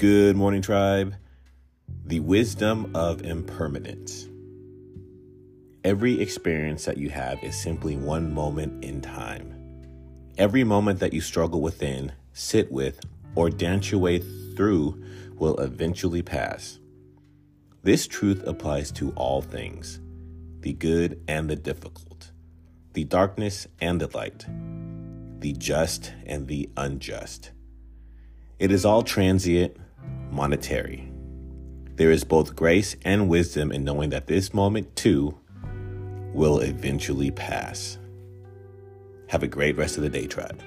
Good morning, tribe. The wisdom of impermanence. Every experience that you have is simply one moment in time. Every moment that you struggle within, sit with, or dance your way through will eventually pass. This truth applies to all things the good and the difficult, the darkness and the light, the just and the unjust. It is all transient monetary. There is both grace and wisdom in knowing that this moment too will eventually pass. Have a great rest of the day, tribe.